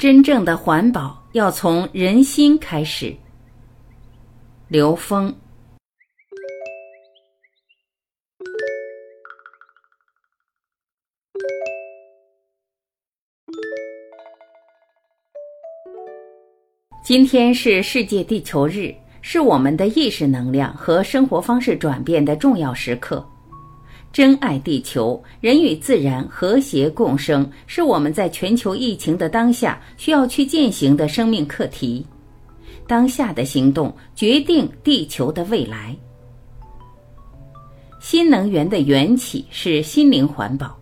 真正的环保要从人心开始。刘峰。今天是世界地球日，是我们的意识能量和生活方式转变的重要时刻。珍爱地球，人与自然和谐共生，是我们在全球疫情的当下需要去践行的生命课题。当下的行动决定地球的未来。新能源的缘起是心灵环保，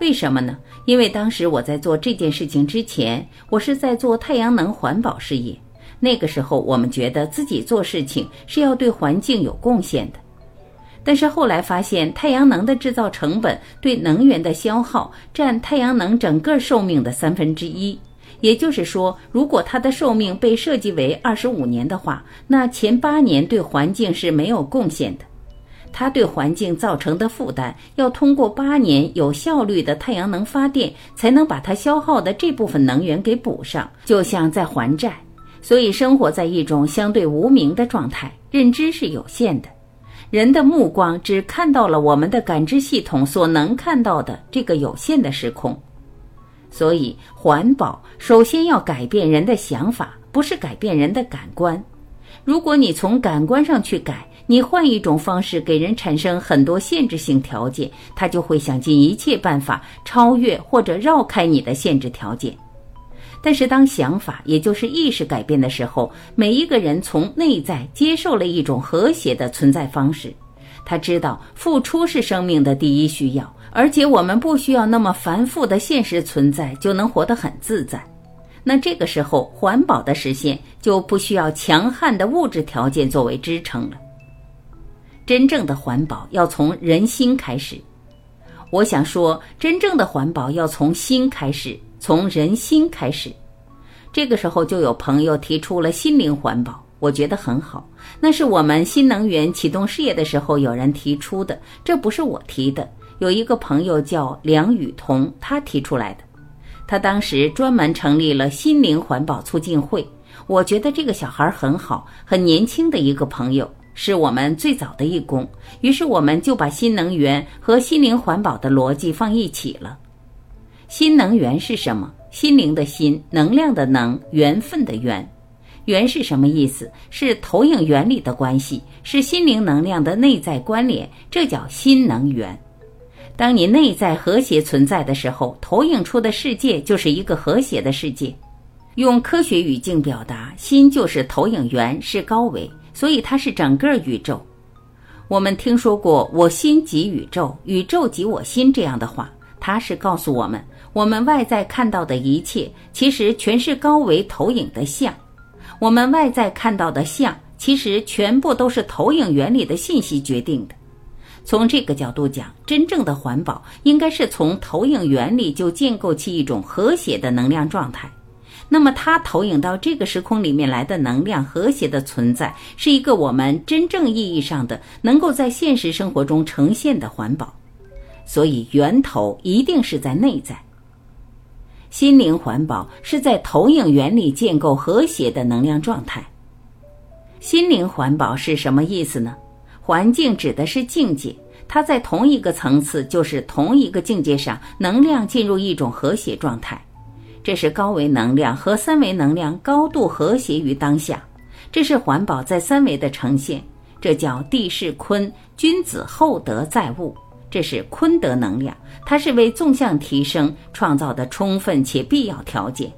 为什么呢？因为当时我在做这件事情之前，我是在做太阳能环保事业。那个时候，我们觉得自己做事情是要对环境有贡献的。但是后来发现，太阳能的制造成本对能源的消耗占太阳能整个寿命的三分之一。也就是说，如果它的寿命被设计为二十五年的话，那前八年对环境是没有贡献的。它对环境造成的负担，要通过八年有效率的太阳能发电，才能把它消耗的这部分能源给补上，就像在还债。所以，生活在一种相对无名的状态，认知是有限的。人的目光只看到了我们的感知系统所能看到的这个有限的时空，所以环保首先要改变人的想法，不是改变人的感官。如果你从感官上去改，你换一种方式给人产生很多限制性条件，他就会想尽一切办法超越或者绕开你的限制条件。但是，当想法也就是意识改变的时候，每一个人从内在接受了一种和谐的存在方式。他知道付出是生命的第一需要，而且我们不需要那么繁复的现实存在就能活得很自在。那这个时候，环保的实现就不需要强悍的物质条件作为支撑了。真正的环保要从人心开始。我想说，真正的环保要从心开始。从人心开始，这个时候就有朋友提出了心灵环保，我觉得很好。那是我们新能源启动事业的时候有人提出的，这不是我提的。有一个朋友叫梁雨桐，他提出来的。他当时专门成立了心灵环保促进会。我觉得这个小孩很好，很年轻的一个朋友，是我们最早的义工。于是我们就把新能源和心灵环保的逻辑放一起了。新能源是什么？心灵的心，能量的能，缘分的缘。缘是什么意思？是投影原理的关系，是心灵能量的内在关联，这叫新能源。当你内在和谐存在的时候，投影出的世界就是一个和谐的世界。用科学语境表达，心就是投影源，是高维，所以它是整个宇宙。我们听说过“我心即宇宙，宇宙即我心”这样的话，它是告诉我们。我们外在看到的一切，其实全是高维投影的像；我们外在看到的像，其实全部都是投影原理的信息决定的。从这个角度讲，真正的环保应该是从投影原理就建构起一种和谐的能量状态。那么，它投影到这个时空里面来的能量和谐的存在，是一个我们真正意义上的能够在现实生活中呈现的环保。所以，源头一定是在内在。心灵环保是在投影原理建构和谐的能量状态。心灵环保是什么意思呢？环境指的是境界，它在同一个层次，就是同一个境界上，能量进入一种和谐状态。这是高维能量和三维能量高度和谐于当下，这是环保在三维的呈现。这叫地势坤，君子厚德载物。这是坤德能量，它是为纵向提升创造的充分且必要条件。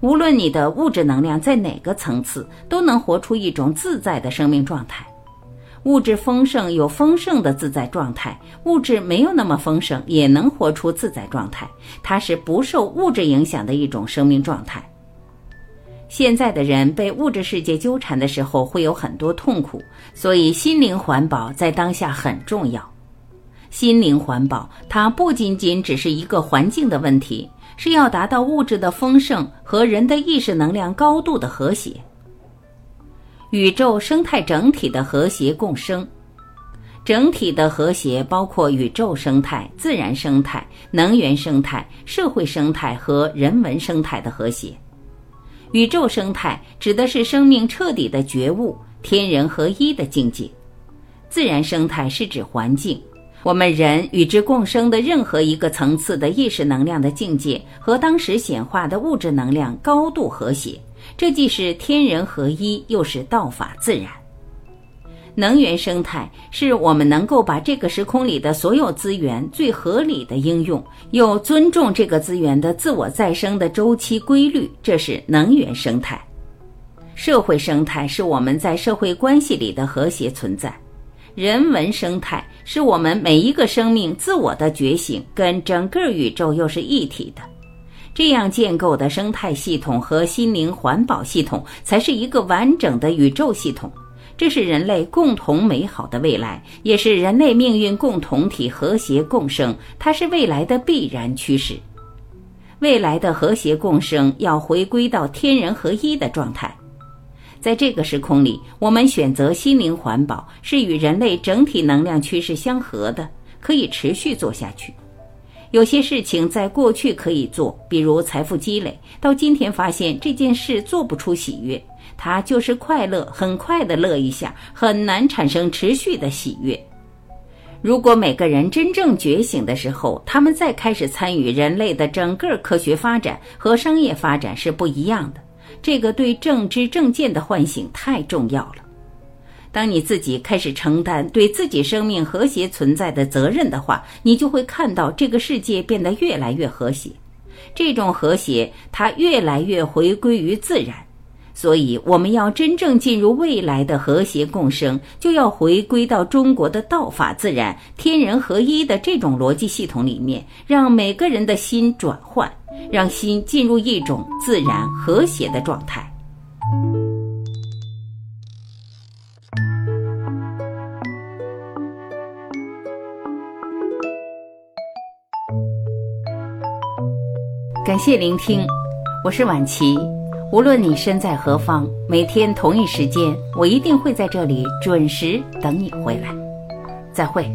无论你的物质能量在哪个层次，都能活出一种自在的生命状态。物质丰盛有丰盛的自在状态，物质没有那么丰盛也能活出自在状态。它是不受物质影响的一种生命状态。现在的人被物质世界纠缠的时候，会有很多痛苦，所以心灵环保在当下很重要。心灵环保，它不仅仅只是一个环境的问题，是要达到物质的丰盛和人的意识能量高度的和谐，宇宙生态整体的和谐共生。整体的和谐包括宇宙生态、自然生态、能源生态、社会生态和人文生态的和谐。宇宙生态指的是生命彻底的觉悟、天人合一的境界；自然生态是指环境，我们人与之共生的任何一个层次的意识能量的境界和当时显化的物质能量高度和谐，这既是天人合一，又是道法自然。能源生态是我们能够把这个时空里的所有资源最合理的应用，又尊重这个资源的自我再生的周期规律，这是能源生态。社会生态是我们在社会关系里的和谐存在。人文生态是我们每一个生命自我的觉醒，跟整个宇宙又是一体的。这样建构的生态系统和心灵环保系统，才是一个完整的宇宙系统。这是人类共同美好的未来，也是人类命运共同体和谐共生。它是未来的必然趋势。未来的和谐共生要回归到天人合一的状态。在这个时空里，我们选择心灵环保是与人类整体能量趋势相合的，可以持续做下去。有些事情在过去可以做，比如财富积累，到今天发现这件事做不出喜悦。它就是快乐，很快的乐一下，很难产生持续的喜悦。如果每个人真正觉醒的时候，他们再开始参与人类的整个科学发展和商业发展是不一样的。这个对正知正见的唤醒太重要了。当你自己开始承担对自己生命和谐存在的责任的话，你就会看到这个世界变得越来越和谐。这种和谐，它越来越回归于自然。所以，我们要真正进入未来的和谐共生，就要回归到中国的道法自然、天人合一的这种逻辑系统里面，让每个人的心转换，让心进入一种自然和谐的状态。感谢聆听，我是婉琪。无论你身在何方，每天同一时间，我一定会在这里准时等你回来。再会。